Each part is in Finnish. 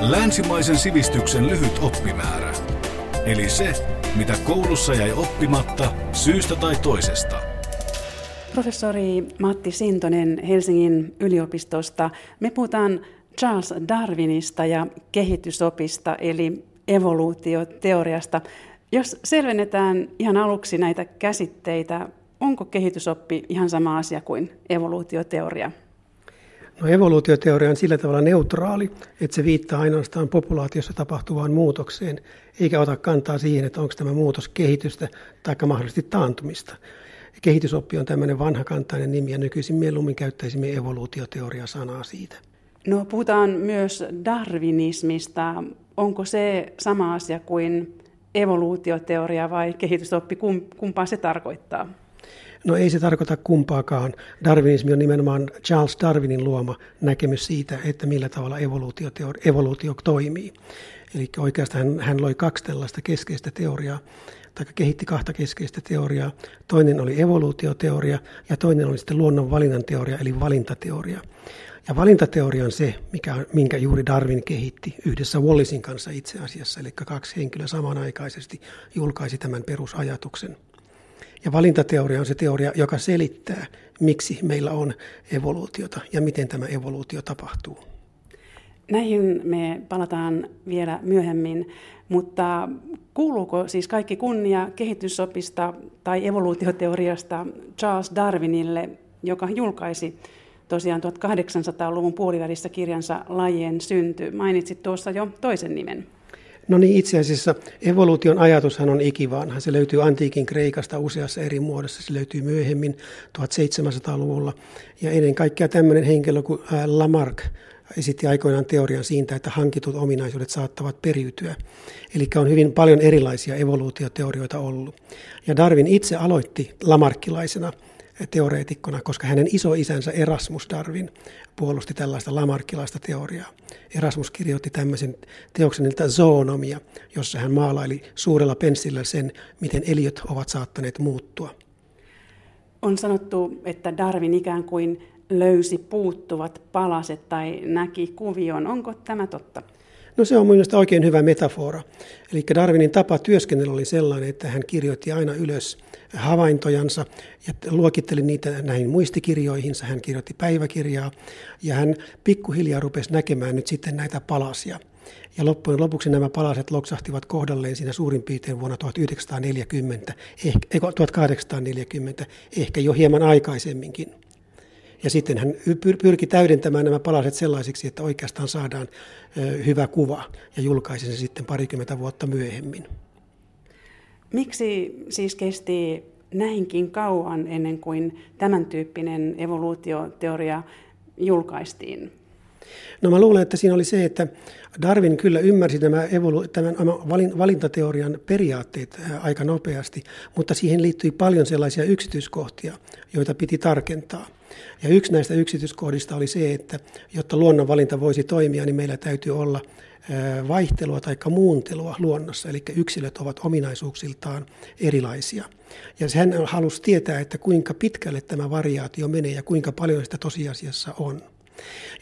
Länsimaisen sivistyksen lyhyt oppimäärä. Eli se, mitä koulussa jäi oppimatta syystä tai toisesta. Professori Matti Sintonen Helsingin yliopistosta. Me puhutaan Charles Darwinista ja kehitysopista, eli evoluutioteoriasta. Jos selvennetään ihan aluksi näitä käsitteitä, onko kehitysoppi ihan sama asia kuin evoluutioteoria? No evoluutioteoria on sillä tavalla neutraali, että se viittaa ainoastaan populaatiossa tapahtuvaan muutokseen, eikä ota kantaa siihen, että onko tämä muutos kehitystä tai mahdollisesti taantumista. Kehitysoppi on tämmöinen vanhakantainen nimi ja nykyisin mieluummin käyttäisimme evoluutioteoria-sanaa siitä. No puhutaan myös darwinismista. Onko se sama asia kuin evoluutioteoria vai kehitysoppi? Kumpaa se tarkoittaa? No ei se tarkoita kumpaakaan. Darwinismi on nimenomaan Charles Darwinin luoma näkemys siitä, että millä tavalla evoluutio toimii. Eli oikeastaan hän, hän loi kaksi tällaista keskeistä teoriaa, tai kehitti kahta keskeistä teoriaa. Toinen oli evoluutioteoria ja toinen oli sitten luonnon valinnan teoria, eli valintateoria. Ja valintateoria on se, mikä, minkä juuri Darwin kehitti yhdessä Wallisin kanssa itse asiassa, eli kaksi henkilöä samanaikaisesti julkaisi tämän perusajatuksen. Ja valintateoria on se teoria, joka selittää, miksi meillä on evoluutiota ja miten tämä evoluutio tapahtuu. Näihin me palataan vielä myöhemmin, mutta kuuluuko siis kaikki kunnia kehitysopista tai evoluutioteoriasta Charles Darwinille, joka julkaisi tosiaan 1800-luvun puolivälissä kirjansa Lajien synty. Mainitsit tuossa jo toisen nimen. No niin, itse asiassa evoluution ajatushan on ikivanha. Se löytyy antiikin Kreikasta useassa eri muodossa. Se löytyy myöhemmin 1700-luvulla. Ja ennen kaikkea tämmöinen henkilö kuin Lamarck esitti aikoinaan teorian siitä, että hankitut ominaisuudet saattavat periytyä. Eli on hyvin paljon erilaisia evoluutioteorioita ollut. Ja Darwin itse aloitti lamarkkilaisena teoreetikkona, koska hänen isoisänsä Erasmus Darwin puolusti tällaista lamarkkilaista teoriaa. Erasmus kirjoitti tämmöisen teoksen niiltä zoonomia, jossa hän maalaili suurella penssillä sen, miten eliöt ovat saattaneet muuttua. On sanottu, että Darwin ikään kuin löysi puuttuvat palaset tai näki kuvion. Onko tämä totta? No se on mielestäni oikein hyvä metafora. Eli Darwinin tapa työskennellä oli sellainen, että hän kirjoitti aina ylös havaintojansa ja luokitteli niitä näihin muistikirjoihinsa. Hän kirjoitti päiväkirjaa ja hän pikkuhiljaa rupesi näkemään nyt sitten näitä palasia. Ja loppujen lopuksi nämä palaset loksahtivat kohdalleen siinä suurin piirtein vuonna 1940, ehkä, 1840, ehkä jo hieman aikaisemminkin. Ja sitten hän pyrki täydentämään nämä palaset sellaisiksi, että oikeastaan saadaan hyvä kuva ja julkaisi sen sitten parikymmentä vuotta myöhemmin. Miksi siis kesti näinkin kauan ennen kuin tämän tyyppinen evoluutioteoria julkaistiin? No mä luulen, että siinä oli se, että Darwin kyllä ymmärsi nämä evolu- tämän valintateorian periaatteet aika nopeasti, mutta siihen liittyi paljon sellaisia yksityiskohtia, joita piti tarkentaa. Ja yksi näistä yksityiskohdista oli se, että jotta luonnonvalinta voisi toimia, niin meillä täytyy olla vaihtelua tai muuntelua luonnossa, eli yksilöt ovat ominaisuuksiltaan erilaisia. Ja hän halusi tietää, että kuinka pitkälle tämä variaatio menee ja kuinka paljon sitä tosiasiassa on.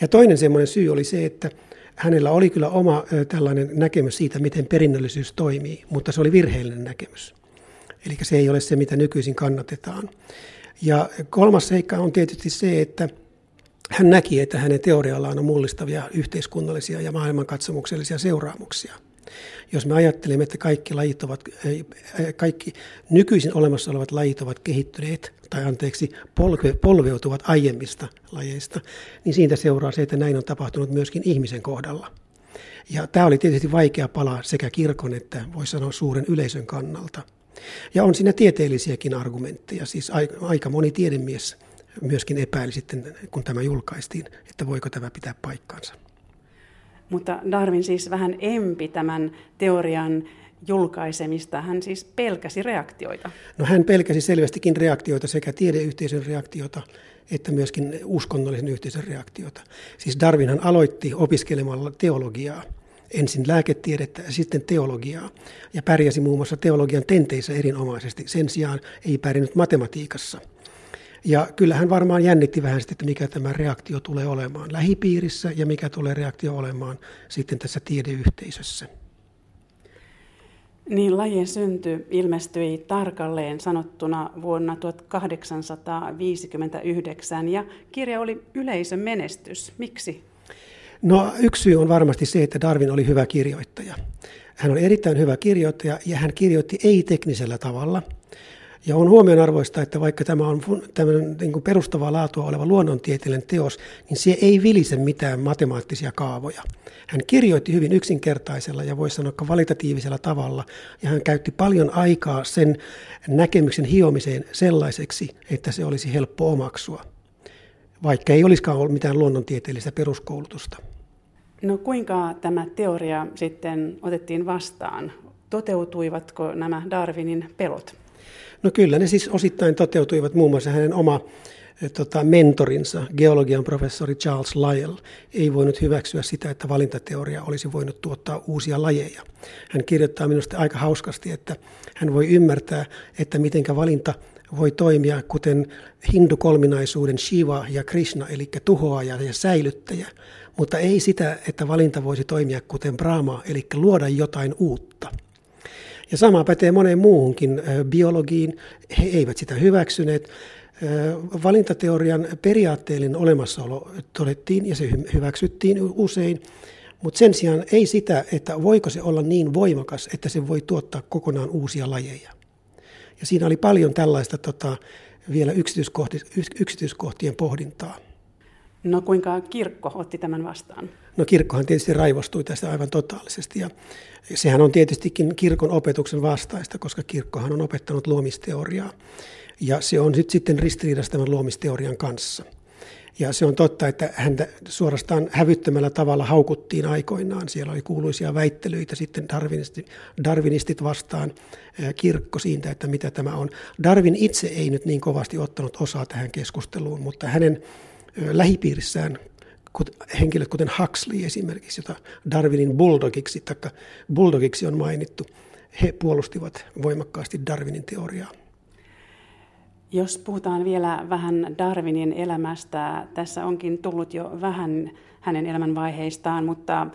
Ja toinen semmoinen syy oli se, että hänellä oli kyllä oma tällainen näkemys siitä, miten perinnöllisyys toimii, mutta se oli virheellinen näkemys. Eli se ei ole se, mitä nykyisin kannatetaan. Ja kolmas seikka on tietysti se, että hän näki, että hänen teoriallaan on mullistavia yhteiskunnallisia ja maailmankatsomuksellisia seuraamuksia. Jos me ajattelemme, että kaikki, lajit ovat, kaikki nykyisin olemassa olevat lajit ovat kehittyneet, tai anteeksi, polve, polveutuvat aiemmista lajeista, niin siitä seuraa se, että näin on tapahtunut myöskin ihmisen kohdalla. Ja tämä oli tietysti vaikea pala sekä kirkon että voi sanoa suuren yleisön kannalta. Ja on siinä tieteellisiäkin argumentteja, siis aika moni tiedemies myöskin epäili sitten, kun tämä julkaistiin, että voiko tämä pitää paikkaansa. Mutta Darwin siis vähän empi tämän teorian julkaisemista. Hän siis pelkäsi reaktioita. No hän pelkäsi selvästikin reaktioita, sekä tiedeyhteisön reaktiota että myöskin uskonnollisen yhteisön reaktiota. Siis Darwinhan aloitti opiskelemalla teologiaa ensin lääketiedettä ja sitten teologiaa. Ja pärjäsi muun muassa teologian tenteissä erinomaisesti. Sen sijaan ei pärjännyt matematiikassa. Ja kyllä hän varmaan jännitti vähän sitten, että mikä tämä reaktio tulee olemaan lähipiirissä ja mikä tulee reaktio olemaan sitten tässä tiedeyhteisössä. Niin, lajien synty ilmestyi tarkalleen sanottuna vuonna 1859 ja kirja oli yleisön menestys. Miksi? No yksi syy on varmasti se, että Darwin oli hyvä kirjoittaja. Hän oli erittäin hyvä kirjoittaja ja hän kirjoitti ei-teknisellä tavalla. Ja on huomionarvoista, että vaikka tämä on tämmöinen niin kuin perustavaa laatua oleva luonnontieteellinen teos, niin se ei vilise mitään matemaattisia kaavoja. Hän kirjoitti hyvin yksinkertaisella ja voisi sanoa kvalitatiivisella tavalla, ja hän käytti paljon aikaa sen näkemyksen hiomiseen sellaiseksi, että se olisi helppo omaksua, vaikka ei olisikaan ollut mitään luonnontieteellistä peruskoulutusta. No kuinka tämä teoria sitten otettiin vastaan? Toteutuivatko nämä Darwinin pelot? No kyllä ne siis osittain toteutuivat muun muassa hänen oma eh, tota, mentorinsa, geologian professori Charles Lyell, ei voinut hyväksyä sitä, että valintateoria olisi voinut tuottaa uusia lajeja. Hän kirjoittaa minusta aika hauskasti, että hän voi ymmärtää, että mitenkä valinta voi toimia kuten hindukolminaisuuden Shiva ja Krishna, eli tuhoaja ja säilyttäjä, mutta ei sitä, että valinta voisi toimia kuten Brahma, eli luoda jotain uutta. Ja sama pätee moneen muuhunkin biologiin. He eivät sitä hyväksyneet. Valintateorian periaatteellinen olemassaolo todettiin ja se hyväksyttiin usein, mutta sen sijaan ei sitä, että voiko se olla niin voimakas, että se voi tuottaa kokonaan uusia lajeja. Ja siinä oli paljon tällaista tota, vielä yksityiskohtien pohdintaa. No kuinka kirkko otti tämän vastaan? No kirkkohan tietysti raivostui tästä aivan totaalisesti ja sehän on tietystikin kirkon opetuksen vastaista, koska kirkkohan on opettanut luomisteoriaa ja se on sit sitten ristiriidassa tämän luomisteorian kanssa. Ja se on totta, että häntä suorastaan hävyttömällä tavalla haukuttiin aikoinaan. Siellä oli kuuluisia väittelyitä sitten darwinistit, darwinistit vastaan kirkko siitä, että mitä tämä on. Darwin itse ei nyt niin kovasti ottanut osaa tähän keskusteluun, mutta hänen lähipiirissään henkilöt kuten Huxley esimerkiksi, jota Darwinin bulldogiksi, tai bulldogiksi on mainittu, he puolustivat voimakkaasti Darwinin teoriaa. Jos puhutaan vielä vähän Darwinin elämästä, tässä onkin tullut jo vähän hänen elämänvaiheistaan, mutta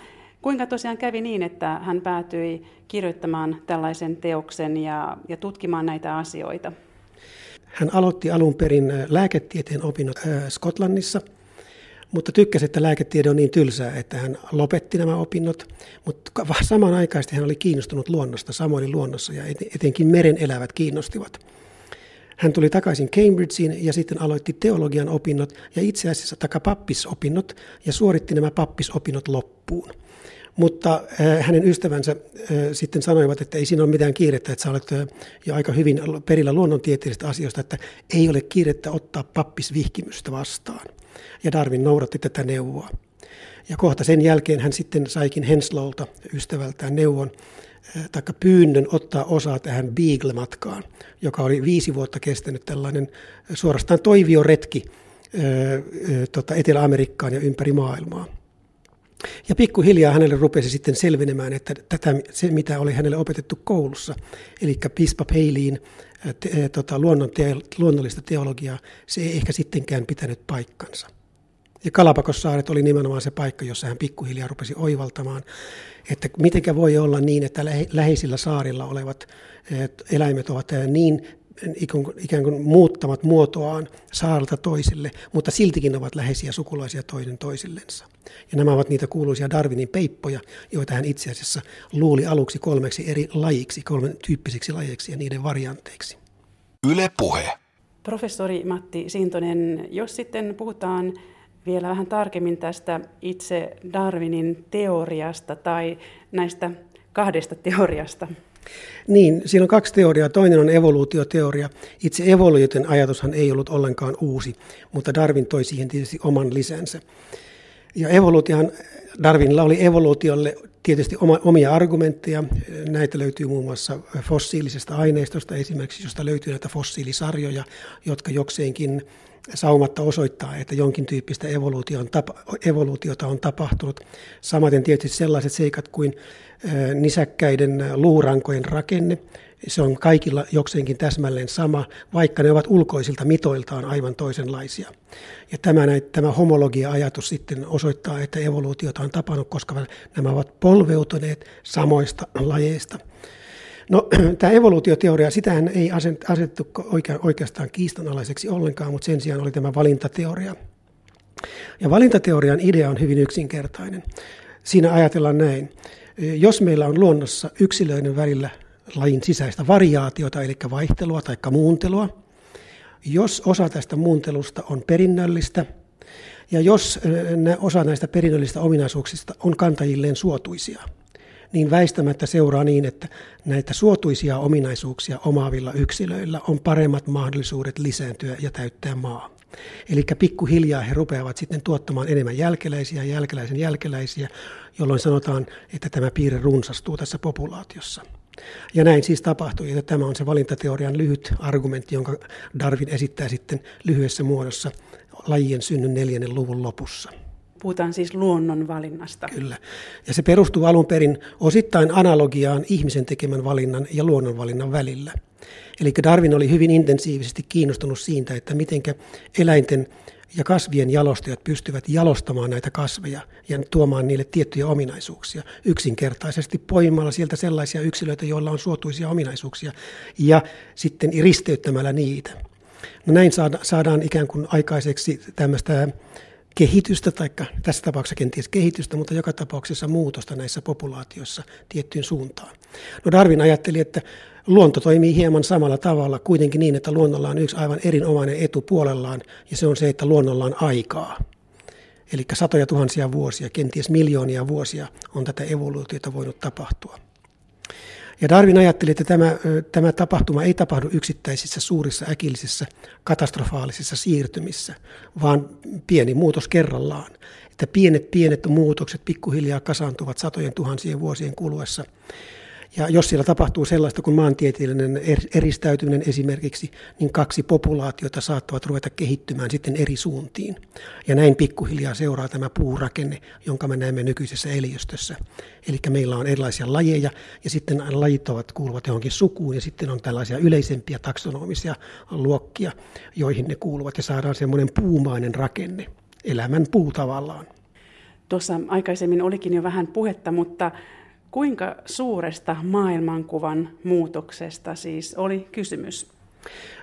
kuinka tosiaan kävi niin, että hän päätyi kirjoittamaan tällaisen teoksen ja, ja tutkimaan näitä asioita? Hän aloitti alun perin lääketieteen opinnot Skotlannissa, mutta tykkäsi, että lääketiede on niin tylsää, että hän lopetti nämä opinnot. Mutta samanaikaisesti hän oli kiinnostunut luonnosta, samoin luonnossa ja etenkin meren elävät kiinnostivat. Hän tuli takaisin Cambridgeen ja sitten aloitti teologian opinnot ja itse asiassa taka pappisopinnot ja suoritti nämä pappisopinnot loppuun. Mutta äh, hänen ystävänsä äh, sitten sanoivat, että ei siinä ole mitään kiirettä, että sä olet äh, jo aika hyvin perillä luonnontieteellisistä asioista, että ei ole kiirettä ottaa pappisvihkimystä vastaan. Ja Darwin noudatti tätä neuvoa. Ja kohta sen jälkeen hän sitten saikin Henslowlta ystävältään neuvon, taikka pyynnön ottaa osaa tähän Beagle-matkaan, joka oli viisi vuotta kestänyt tällainen suorastaan toivioretki tota, Etelä-Amerikkaan ja ympäri maailmaa. Ja pikkuhiljaa hänelle rupesi sitten selvenemään, että tätä, se mitä oli hänelle opetettu koulussa, eli Pispa Peiliin te, tota, te, luonnollista teologiaa, se ei ehkä sittenkään pitänyt paikkansa. Ja Kalapakossaaret oli nimenomaan se paikka, jossa hän pikkuhiljaa rupesi oivaltamaan, että mitenkä voi olla niin, että läheisillä saarilla olevat eläimet ovat niin ikään kuin muuttavat muotoaan saarelta toiselle, mutta siltikin ovat läheisiä sukulaisia toinen toisillensa. Ja nämä ovat niitä kuuluisia Darwinin peippoja, joita hän itse asiassa luuli aluksi kolmeksi eri lajiksi, kolmen tyyppisiksi lajeiksi ja niiden varianteiksi. Yle puhe. Professori Matti Sintonen, jos sitten puhutaan vielä vähän tarkemmin tästä itse Darwinin teoriasta tai näistä kahdesta teoriasta. Niin, siinä on kaksi teoriaa. Toinen on evoluutioteoria. Itse evoluution ajatushan ei ollut ollenkaan uusi, mutta Darwin toi siihen tietysti oman lisänsä. Ja evoluutiohan, Darwinilla oli evoluutiolle tietysti oma, omia argumentteja. Näitä löytyy muun muassa fossiilisesta aineistosta esimerkiksi, josta löytyy näitä fossiilisarjoja, jotka jokseenkin saumatta osoittaa, että jonkin tyyppistä evoluutiota on tapahtunut. Samaten tietysti sellaiset seikat kuin nisäkkäiden luurankojen rakenne, Se on kaikilla jokseenkin täsmälleen sama, vaikka ne ovat ulkoisilta mitoiltaan aivan toisenlaisia. Ja tämä, tämä homologia-ajatus sitten osoittaa, että evoluutiota on tapannut, koska nämä ovat polveutuneet samoista lajeista. No, tämä evoluutioteoria, sitähän ei asetettu oikeastaan kiistanalaiseksi ollenkaan, mutta sen sijaan oli tämä valintateoria. Ja valintateorian idea on hyvin yksinkertainen. Siinä ajatellaan näin. Jos meillä on luonnossa yksilöiden välillä lajin sisäistä variaatiota, eli vaihtelua tai muuntelua, jos osa tästä muuntelusta on perinnöllistä, ja jos osa näistä perinnöllisistä ominaisuuksista on kantajilleen suotuisia, niin väistämättä seuraa niin, että näitä suotuisia ominaisuuksia omaavilla yksilöillä on paremmat mahdollisuudet lisääntyä ja täyttää maa. Eli pikkuhiljaa he rupeavat sitten tuottamaan enemmän jälkeläisiä ja jälkeläisen jälkeläisiä, jolloin sanotaan, että tämä piirre runsastuu tässä populaatiossa. Ja näin siis tapahtui, että tämä on se valintateorian lyhyt argumentti, jonka Darwin esittää sitten lyhyessä muodossa lajien synnyn neljännen luvun lopussa. Puhutaan siis luonnon valinnasta. Kyllä. Ja se perustuu alun perin osittain analogiaan ihmisen tekemän valinnan ja luonnonvalinnan välillä. Eli Darwin oli hyvin intensiivisesti kiinnostunut siitä, että miten eläinten ja kasvien jalostajat pystyvät jalostamaan näitä kasveja ja tuomaan niille tiettyjä ominaisuuksia. Yksinkertaisesti poimalla sieltä sellaisia yksilöitä, joilla on suotuisia ominaisuuksia ja sitten risteyttämällä niitä. No näin saadaan ikään kuin aikaiseksi tämmöistä kehitystä, tai tässä tapauksessa kenties kehitystä, mutta joka tapauksessa muutosta näissä populaatioissa tiettyyn suuntaan. No Darwin ajatteli, että luonto toimii hieman samalla tavalla, kuitenkin niin, että luonnolla on yksi aivan erinomainen etu puolellaan, ja se on se, että luonnolla on aikaa. Eli satoja tuhansia vuosia, kenties miljoonia vuosia on tätä evoluutiota voinut tapahtua. Ja Darwin ajatteli, että tämä, tämä tapahtuma ei tapahdu yksittäisissä suurissa äkillisissä katastrofaalisissa siirtymissä, vaan pieni muutos kerrallaan. Että pienet pienet muutokset pikkuhiljaa kasaantuvat satojen tuhansien vuosien kuluessa ja jos siellä tapahtuu sellaista kuin maantieteellinen er-, eristäytyminen esimerkiksi, niin kaksi populaatiota saattavat ruveta kehittymään sitten eri suuntiin. Ja näin pikkuhiljaa seuraa tämä puurakenne, jonka me näemme nykyisessä eliöstössä. Eli meillä on erilaisia lajeja ja sitten lajit ovat kuuluvat johonkin sukuun ja sitten on tällaisia yleisempiä taksonomisia luokkia, joihin ne kuuluvat ja saadaan semmoinen puumainen rakenne, elämän puu tavallaan. Tuossa aikaisemmin olikin jo vähän puhetta, mutta Kuinka suuresta maailmankuvan muutoksesta siis oli kysymys?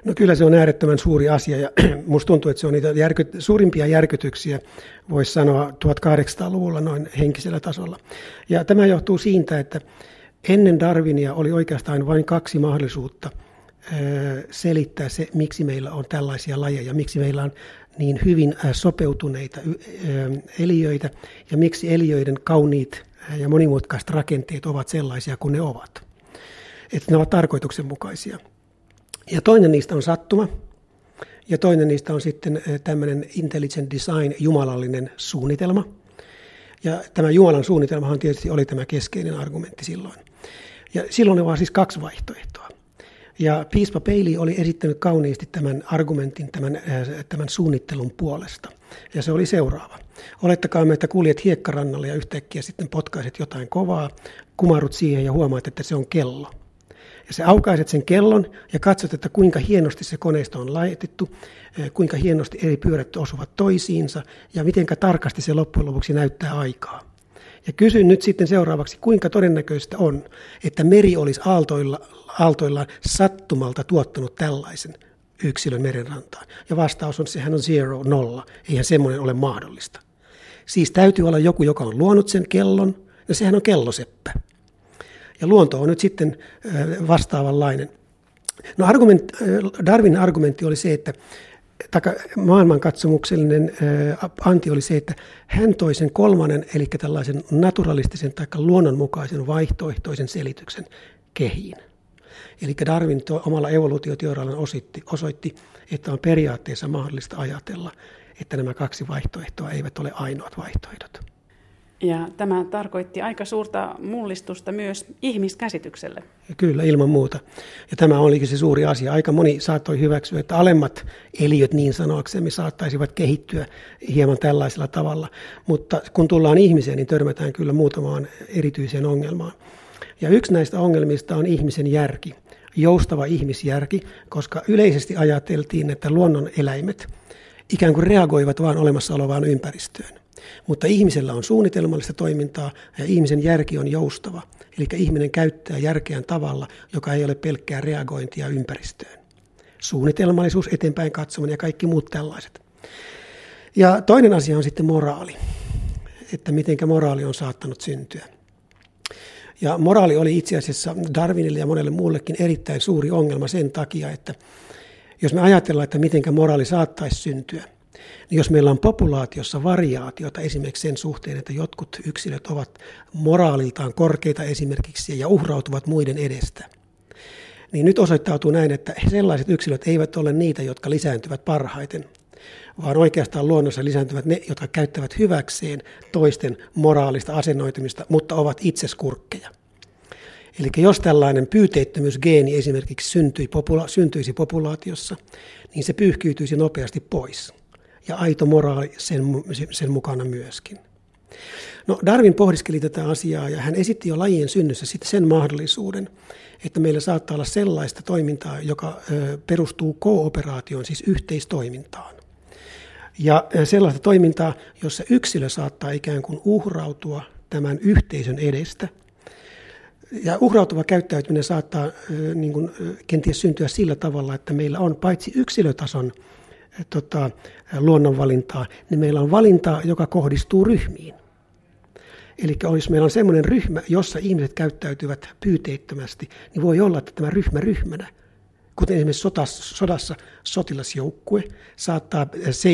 No kyllä se on äärettömän suuri asia ja musta tuntuu, että se on niitä järky, suurimpia järkytyksiä, voisi sanoa 1800-luvulla noin henkisellä tasolla. Ja tämä johtuu siitä, että ennen Darwinia oli oikeastaan vain kaksi mahdollisuutta selittää se, miksi meillä on tällaisia lajeja, miksi meillä on niin hyvin sopeutuneita eliöitä ja miksi eliöiden kauniit ja monimutkaiset rakenteet ovat sellaisia kuin ne ovat. Että ne ovat tarkoituksenmukaisia. Ja toinen niistä on sattuma, ja toinen niistä on sitten eh, tämmöinen intelligent design, jumalallinen suunnitelma. Ja tämä Jumalan suunnitelmahan tietysti oli tämä keskeinen argumentti silloin. Ja silloin ne vaan siis kaksi vaihtoehtoa. Ja piispa Peili oli esittänyt kauniisti tämän argumentin tämän, äh, tämän suunnittelun puolesta. Ja se oli seuraava. Olettakaa, että kuljet hiekkarannalle ja yhtäkkiä sitten potkaiset jotain kovaa, kumarut siihen ja huomaat, että se on kello. Ja sä aukaiset sen kellon ja katsot, että kuinka hienosti se koneisto on laitettu, äh, kuinka hienosti eri pyörät osuvat toisiinsa ja miten tarkasti se loppujen lopuksi näyttää aikaa. Ja kysyn nyt sitten seuraavaksi, kuinka todennäköistä on, että meri olisi aaltoilla, aaltoillaan sattumalta tuottanut tällaisen yksilön merenrantaan. Ja vastaus on, sehän on zero, nolla. Eihän semmoinen ole mahdollista. Siis täytyy olla joku, joka on luonut sen kellon, ja sehän on kelloseppä. Ja luonto on nyt sitten vastaavanlainen. No argument, Darwin argumentti oli se, että taka, maailmankatsomuksellinen anti oli se, että hän toi sen kolmannen, eli tällaisen naturalistisen tai luonnonmukaisen vaihtoehtoisen selityksen kehiin. Eli Darwin to, omalla evoluutioteoriallaan osoitti, osoitti, että on periaatteessa mahdollista ajatella, että nämä kaksi vaihtoehtoa eivät ole ainoat vaihtoehdot. Ja tämä tarkoitti aika suurta mullistusta myös ihmiskäsitykselle. Kyllä, ilman muuta. Ja tämä olikin se suuri asia. Aika moni saattoi hyväksyä, että alemmat eliöt niin sanoaksemme saattaisivat kehittyä hieman tällaisella tavalla. Mutta kun tullaan ihmiseen, niin törmätään kyllä muutamaan erityiseen ongelmaan. Ja yksi näistä ongelmista on ihmisen järki. joustava ihmisjärki, koska yleisesti ajateltiin, että luonnon eläimet ikään kuin reagoivat vain olemassa olevaan ympäristöön. Mutta ihmisellä on suunnitelmallista toimintaa ja ihmisen järki on joustava. Eli ihminen käyttää järkeään tavalla, joka ei ole pelkkää reagointia ympäristöön. Suunnitelmallisuus, eteenpäin katsominen ja kaikki muut tällaiset. Ja toinen asia on sitten moraali, että miten moraali on saattanut syntyä. Ja moraali oli itse asiassa Darwinille ja monelle muullekin erittäin suuri ongelma sen takia, että jos me ajatellaan, että miten moraali saattaisi syntyä, jos meillä on populaatiossa variaatiota esimerkiksi sen suhteen, että jotkut yksilöt ovat moraaliltaan korkeita esimerkiksi ja uhrautuvat muiden edestä, niin nyt osoittautuu näin, että sellaiset yksilöt eivät ole niitä, jotka lisääntyvät parhaiten, vaan oikeastaan luonnossa lisääntyvät ne, jotka käyttävät hyväkseen toisten moraalista asennoitumista, mutta ovat itse skurkkeja. Eli jos tällainen pyyteettömyysgeeni esimerkiksi syntyi, syntyisi populaatiossa, niin se pyyhkiytyisi nopeasti pois. Ja aito moraali sen, sen mukana myöskin. No Darwin pohdiskeli tätä asiaa ja hän esitti jo lajien synnyssä sitten sen mahdollisuuden, että meillä saattaa olla sellaista toimintaa, joka perustuu kooperaatioon, siis yhteistoimintaan. Ja sellaista toimintaa, jossa yksilö saattaa ikään kuin uhrautua tämän yhteisön edestä. Ja uhrautuva käyttäytyminen saattaa niin kuin, kenties syntyä sillä tavalla, että meillä on paitsi yksilötason tota, luonnonvalintaa, niin meillä on valintaa, joka kohdistuu ryhmiin. Eli jos meillä on sellainen ryhmä, jossa ihmiset käyttäytyvät pyyteettömästi, niin voi olla, että tämä ryhmä ryhmänä kuten esimerkiksi sodassa, sodassa sotilasjoukkue saattaa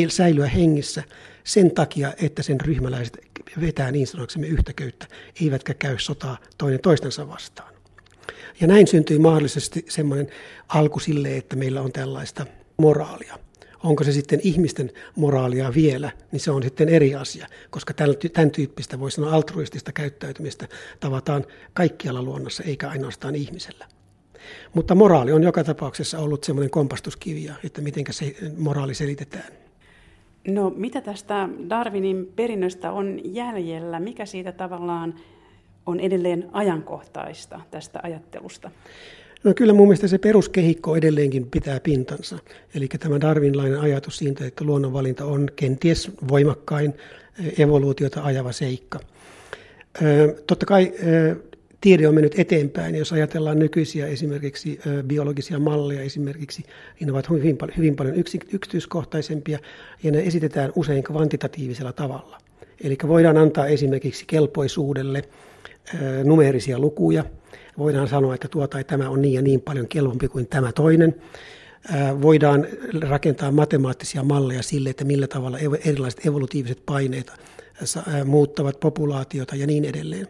säilyä hengissä sen takia, että sen ryhmäläiset vetää niin sanoksemme yhtä köyttä, eivätkä käy sotaa toinen toistensa vastaan. Ja näin syntyi mahdollisesti semmoinen alku sille, että meillä on tällaista moraalia. Onko se sitten ihmisten moraalia vielä, niin se on sitten eri asia, koska tämän tyyppistä, voi sanoa altruistista käyttäytymistä tavataan kaikkialla luonnossa, eikä ainoastaan ihmisellä. Mutta moraali on joka tapauksessa ollut semmoinen kompastuskivi, että miten se moraali selitetään. No mitä tästä Darwinin perinnöstä on jäljellä? Mikä siitä tavallaan on edelleen ajankohtaista tästä ajattelusta? No kyllä mun mielestä se peruskehikko edelleenkin pitää pintansa. Eli tämä darwinlainen ajatus siitä, että luonnonvalinta on kenties voimakkain evoluutiota ajava seikka. Totta kai tiede on mennyt eteenpäin. Jos ajatellaan nykyisiä esimerkiksi biologisia malleja esimerkiksi, niin ne ovat hyvin, hyvin paljon yksityiskohtaisempia ja ne esitetään usein kvantitatiivisella tavalla. Eli voidaan antaa esimerkiksi kelpoisuudelle numeerisia lukuja. Voidaan sanoa, että tuo tai tämä on niin ja niin paljon kelvompi kuin tämä toinen. Voidaan rakentaa matemaattisia malleja sille, että millä tavalla erilaiset evolutiiviset paineet muuttavat populaatiota ja niin edelleen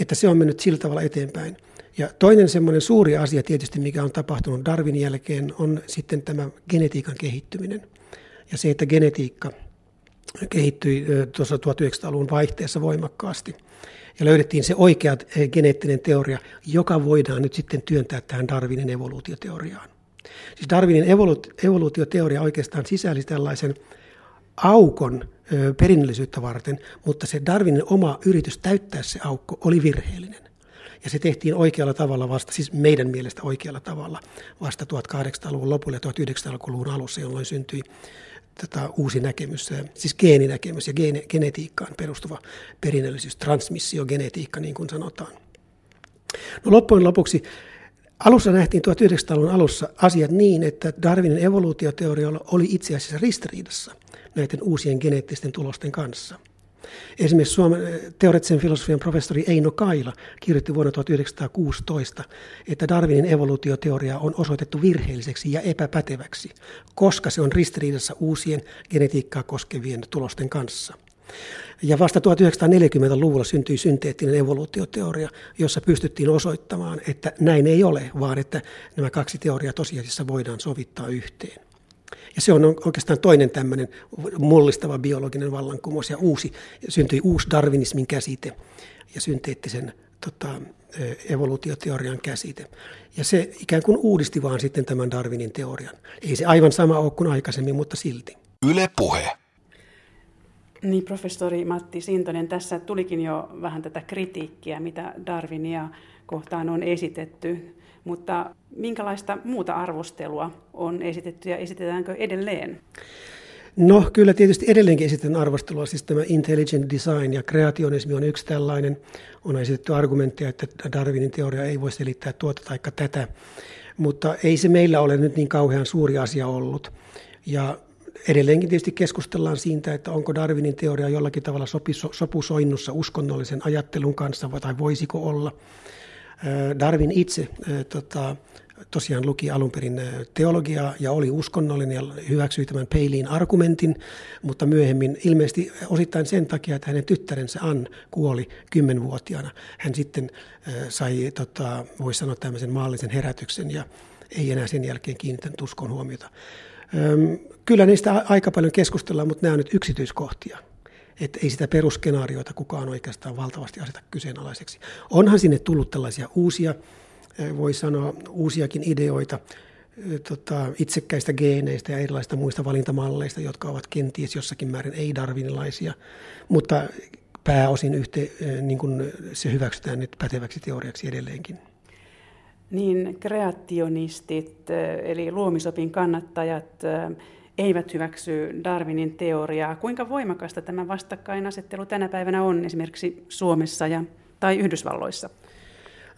että se on mennyt sillä tavalla eteenpäin. Ja toinen semmoinen suuri asia tietysti, mikä on tapahtunut Darwinin jälkeen, on sitten tämä genetiikan kehittyminen. Ja se, että genetiikka kehittyi tuossa 1900-luvun vaihteessa voimakkaasti. Ja löydettiin se oikea geneettinen teoria, joka voidaan nyt sitten työntää tähän Darwinin evoluutioteoriaan. Siis Darwinin evoluutioteoria oikeastaan sisälsi tällaisen aukon perinnöllisyyttä varten, mutta se Darwinin oma yritys täyttää se aukko oli virheellinen. Ja se tehtiin oikealla tavalla vasta, siis meidän mielestä oikealla tavalla, vasta 1800-luvun lopulla ja 1900-luvun alussa, jolloin syntyi tota, uusi näkemys, siis geeninäkemys ja gene, genetiikkaan perustuva perinnöllisyys, transmissiogenetiikka niin kuin sanotaan. No loppujen lopuksi Alussa nähtiin 1900-luvun alussa asiat niin, että Darwinin evoluutioteoria oli itse asiassa ristiriidassa – näiden uusien geneettisten tulosten kanssa. Esimerkiksi Suomen eh, teoreettisen filosofian professori Eino Kaila kirjoitti vuonna 1916, että Darwinin evoluutioteoria on osoitettu virheelliseksi ja epäpäteväksi, koska se on ristiriidassa uusien genetiikkaa koskevien tulosten kanssa. Ja vasta 1940-luvulla syntyi synteettinen evoluutioteoria, jossa pystyttiin osoittamaan, että näin ei ole, vaan että nämä kaksi teoriaa tosiasiassa voidaan sovittaa yhteen. Ja se on oikeastaan toinen tämmöinen mullistava biologinen vallankumous ja uusi, syntyi uusi darwinismin käsite ja synteettisen tota, evoluutioteorian käsite. Ja se ikään kuin uudisti vaan sitten tämän Darwinin teorian. Ei se aivan sama ole kuin aikaisemmin, mutta silti. Yle puhe. Niin, professori Matti Sintonen, tässä tulikin jo vähän tätä kritiikkiä, mitä Darwinia kohtaan on esitetty, mutta minkälaista muuta arvostelua on esitetty ja esitetäänkö edelleen? No kyllä tietysti edelleenkin esitetään arvostelua, siis tämä intelligent design ja kreationismi on yksi tällainen. On esitetty argumentteja, että Darwinin teoria ei voi selittää tuota tai tätä, mutta ei se meillä ole nyt niin kauhean suuri asia ollut. Ja edelleenkin tietysti keskustellaan siitä, että onko Darwinin teoria jollakin tavalla sopusoinnussa uskonnollisen ajattelun kanssa tai voisiko olla. Darwin itse tota, tosiaan luki alun perin teologiaa ja oli uskonnollinen ja hyväksyi tämän peiliin argumentin, mutta myöhemmin ilmeisesti osittain sen takia, että hänen tyttärensä Ann kuoli kymmenvuotiaana. Hän sitten sai, tota, voisi sanoa, tämmöisen maallisen herätyksen ja ei enää sen jälkeen kiinnittänyt uskon huomiota. Kyllä niistä aika paljon keskustellaan, mutta nämä on nyt yksityiskohtia. Että ei sitä perusskenaarioita kukaan oikeastaan valtavasti aseta kyseenalaiseksi. Onhan sinne tullut tällaisia uusia voi sanoa uusiakin ideoita tota, itsekkäistä geeneistä ja erilaisista muista valintamalleista, jotka ovat kenties jossakin määrin ei-darwinilaisia, mutta pääosin yhte, niin kuin se hyväksytään nyt päteväksi teoriaksi edelleenkin. Niin kreationistit, eli luomisopin kannattajat, eivät hyväksy Darwinin teoriaa. Kuinka voimakasta tämä vastakkainasettelu tänä päivänä on esimerkiksi Suomessa ja, tai Yhdysvalloissa?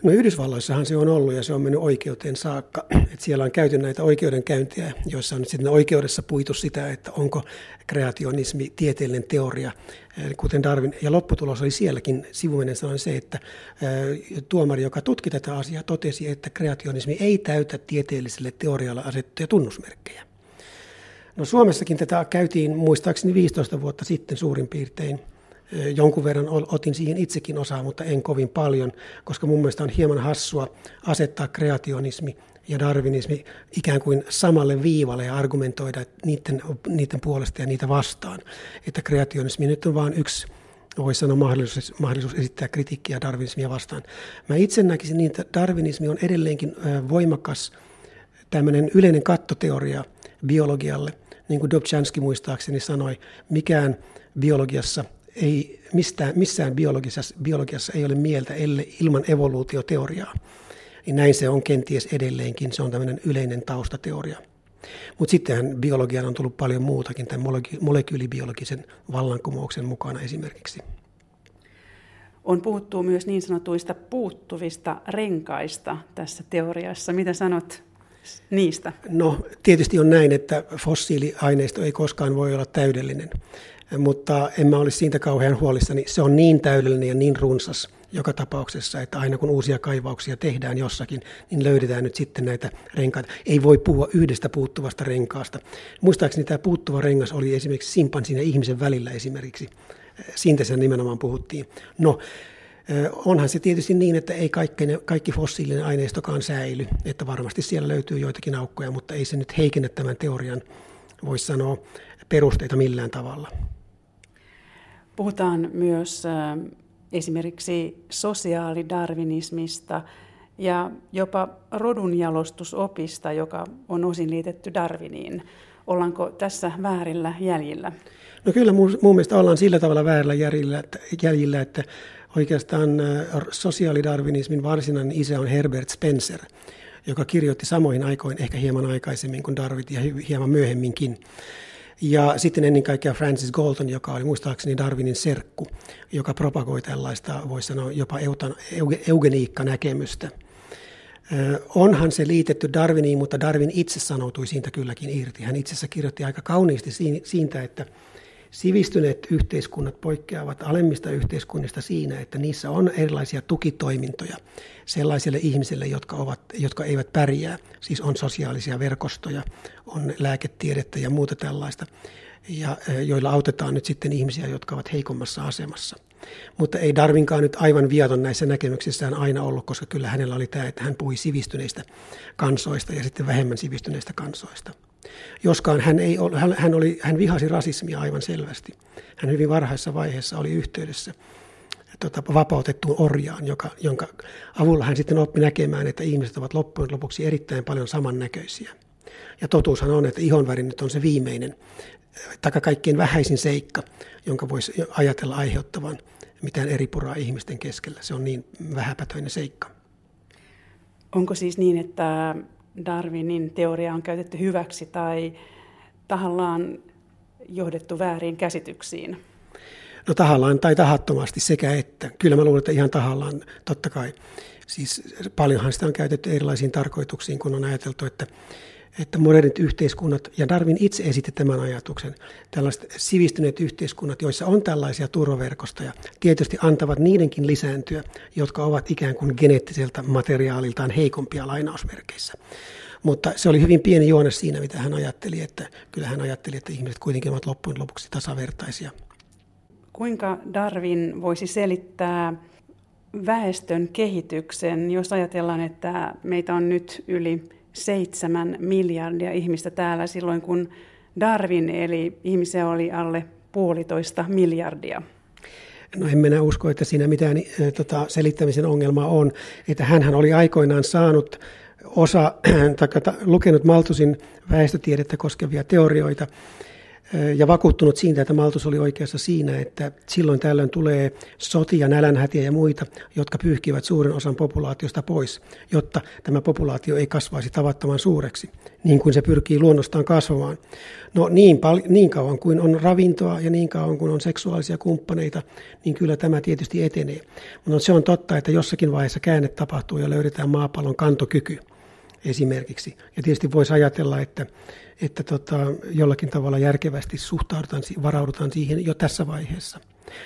No Yhdysvalloissahan se on ollut ja se on mennyt oikeuteen saakka. Et siellä on käyty näitä oikeudenkäyntiä, joissa on sitten oikeudessa puitu sitä, että onko kreationismi tieteellinen teoria, kuten Darwin. Ja lopputulos oli sielläkin sivumennen sanoen se, että tuomari, joka tutki tätä asiaa, totesi, että kreationismi ei täytä tieteelliselle teorialle asettuja tunnusmerkkejä. No Suomessakin tätä käytiin muistaakseni 15 vuotta sitten suurin piirtein – Jonkun verran otin siihen itsekin osaa, mutta en kovin paljon, koska mun mielestä on hieman hassua asettaa kreationismi ja darwinismi ikään kuin samalle viivalle ja argumentoida niiden, niiden puolesta ja niitä vastaan. Että kreationismi nyt on vain yksi voisi sanoa mahdollisuus, mahdollisuus esittää kritiikkiä darwinismia vastaan. Mä itse näkisin niin, että darwinismi on edelleenkin voimakas tämmöinen yleinen kattoteoria biologialle. Niin kuin Dobzhansky muistaakseni sanoi, mikään biologiassa – ei mistään, missään biologiassa, biologiassa ei ole mieltä ellei ilman evoluutioteoriaa. Niin näin se on kenties edelleenkin, se on tämmöinen yleinen taustateoria. Mutta sittenhän biologian on tullut paljon muutakin, tämän molekyylibiologisen vallankumouksen mukana esimerkiksi. On puhuttu myös niin sanotuista puuttuvista renkaista tässä teoriassa. Mitä sanot niistä? No tietysti on näin, että fossiiliaineisto ei koskaan voi olla täydellinen mutta en mä olisi siitä kauhean huolissani. Se on niin täydellinen ja niin runsas joka tapauksessa, että aina kun uusia kaivauksia tehdään jossakin, niin löydetään nyt sitten näitä renkaita. Ei voi puhua yhdestä puuttuvasta renkaasta. Muistaakseni tämä puuttuva rengas oli esimerkiksi simpanssin ja ihmisen välillä esimerkiksi. Siitä sen nimenomaan puhuttiin. No, onhan se tietysti niin, että ei kaikki, kaikki fossiilinen aineistokaan säily, että varmasti siellä löytyy joitakin aukkoja, mutta ei se nyt heikennä tämän teorian, voisi sanoa, perusteita millään tavalla. Puhutaan myös esimerkiksi sosiaalidarwinismista ja jopa rodunjalostusopista, joka on osin liitetty Darwiniin. Ollaanko tässä väärillä jäljillä? No kyllä mun, mun mielestä ollaan sillä tavalla väärillä jäljillä, että, jäljillä, että oikeastaan sosiaalidarwinismin varsinainen isä on Herbert Spencer, joka kirjoitti samoihin aikoihin, ehkä hieman aikaisemmin kuin Darwin ja hieman myöhemminkin. Ja sitten ennen kaikkea Francis Galton, joka oli muistaakseni Darwinin serkku, joka propagoi tällaista, voisi sanoa jopa eugeniikka-näkemystä. Onhan se liitetty Darwiniin, mutta Darwin itse sanoutui siitä kylläkin irti. Hän itse asiassa kirjoitti aika kauniisti siitä, että Sivistyneet yhteiskunnat poikkeavat alemmista yhteiskunnista siinä, että niissä on erilaisia tukitoimintoja sellaisille ihmisille, jotka, ovat, jotka eivät pärjää. Siis on sosiaalisia verkostoja, on lääketiedettä ja muuta tällaista, ja, joilla autetaan nyt sitten ihmisiä, jotka ovat heikommassa asemassa. Mutta ei Darwinkaan nyt aivan viaton näissä näkemyksissään aina ollut, koska kyllä hänellä oli tämä, että hän puhui sivistyneistä kansoista ja sitten vähemmän sivistyneistä kansoista. Joskaan hän, ei hän, hän, oli, hän vihasi rasismia aivan selvästi. Hän hyvin varhaisessa vaiheessa oli yhteydessä tota, vapautettuun orjaan, joka, jonka avulla hän sitten oppi näkemään, että ihmiset ovat loppujen lopuksi erittäin paljon samannäköisiä. Ja totuushan on, että ihonväri nyt on se viimeinen, taka kaikkein vähäisin seikka, jonka voisi ajatella aiheuttavan mitään eri puraa ihmisten keskellä. Se on niin vähäpätöinen seikka. Onko siis niin, että Darwinin teoria on käytetty hyväksi tai tahallaan johdettu väärin käsityksiin? No tahallaan tai tahattomasti sekä että. Kyllä mä luulen, että ihan tahallaan totta kai. Siis paljonhan sitä on käytetty erilaisiin tarkoituksiin, kun on ajateltu, että, että modernit yhteiskunnat, ja Darwin itse esitti tämän ajatuksen, tällaiset sivistyneet yhteiskunnat, joissa on tällaisia turvaverkostoja, tietysti antavat niidenkin lisääntyä, jotka ovat ikään kuin geneettiseltä materiaaliltaan heikompia lainausmerkeissä. Mutta se oli hyvin pieni juone siinä, mitä hän ajatteli, että kyllä hän ajatteli, että ihmiset kuitenkin ovat loppujen lopuksi tasavertaisia. Kuinka Darwin voisi selittää väestön kehityksen, jos ajatellaan, että meitä on nyt yli seitsemän miljardia ihmistä täällä silloin, kun Darwin eli ihmisiä oli alle puolitoista miljardia? No en minä usko, että siinä mitään äh, tota, selittämisen ongelmaa on. Että hän oli aikoinaan saanut osa, tai lukenut Maltusin väestötiedettä koskevia teorioita, ja vakuuttunut siitä, että Maltus oli oikeassa siinä, että silloin tällöin tulee sotia, nälänhätiä ja muita, jotka pyyhkivät suuren osan populaatiosta pois, jotta tämä populaatio ei kasvaisi tavattoman suureksi, niin kuin se pyrkii luonnostaan kasvamaan. No niin, pal- niin kauan kuin on ravintoa ja niin kauan kuin on seksuaalisia kumppaneita, niin kyllä tämä tietysti etenee. Mutta se on totta, että jossakin vaiheessa käänne tapahtuu ja löydetään maapallon kantokyky esimerkiksi. Ja tietysti voisi ajatella, että, että tota, jollakin tavalla järkevästi suhtaudutaan, varaudutaan siihen jo tässä vaiheessa.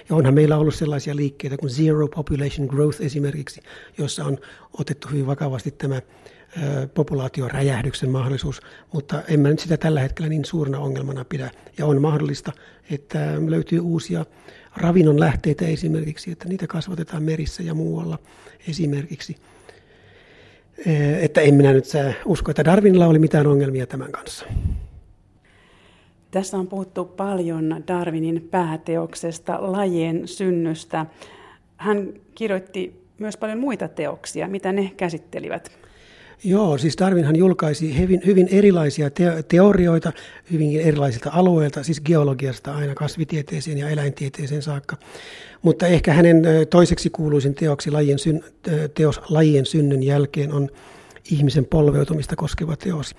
Ja onhan meillä ollut sellaisia liikkeitä kuin Zero Population Growth esimerkiksi, jossa on otettu hyvin vakavasti tämä populaatioräjähdyksen mahdollisuus, mutta en mä nyt sitä tällä hetkellä niin suurena ongelmana pidä. Ja on mahdollista, että löytyy uusia ravinnon lähteitä esimerkiksi, että niitä kasvatetaan merissä ja muualla esimerkiksi. Eh, että en minä nyt usko, että Darwinilla oli mitään ongelmia tämän kanssa. Tässä on puhuttu paljon Darwinin pääteoksesta, lajien synnystä. Hän kirjoitti myös paljon muita teoksia. Mitä ne käsittelivät? Joo, siis Darwinhan julkaisi hyvin, hyvin erilaisia te- teorioita hyvinkin erilaisilta alueilta, siis geologiasta aina kasvitieteeseen ja eläintieteeseen saakka. Mutta ehkä hänen toiseksi kuuluisin teoksi lajien, syn, teos lajien synnyn jälkeen on ihmisen polveutumista koskeva teos.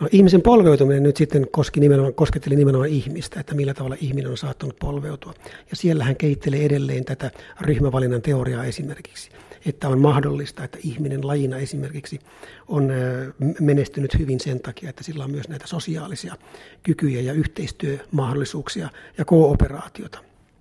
No, ihmisen polveutuminen nyt sitten koski nimenomaan, kosketteli nimenomaan ihmistä, että millä tavalla ihminen on saattanut polveutua. Ja siellä hän keittelee edelleen tätä ryhmävalinnan teoriaa esimerkiksi että on mahdollista, että ihminen lajina esimerkiksi on menestynyt hyvin sen takia, että sillä on myös näitä sosiaalisia kykyjä ja yhteistyömahdollisuuksia ja kooperaatiota.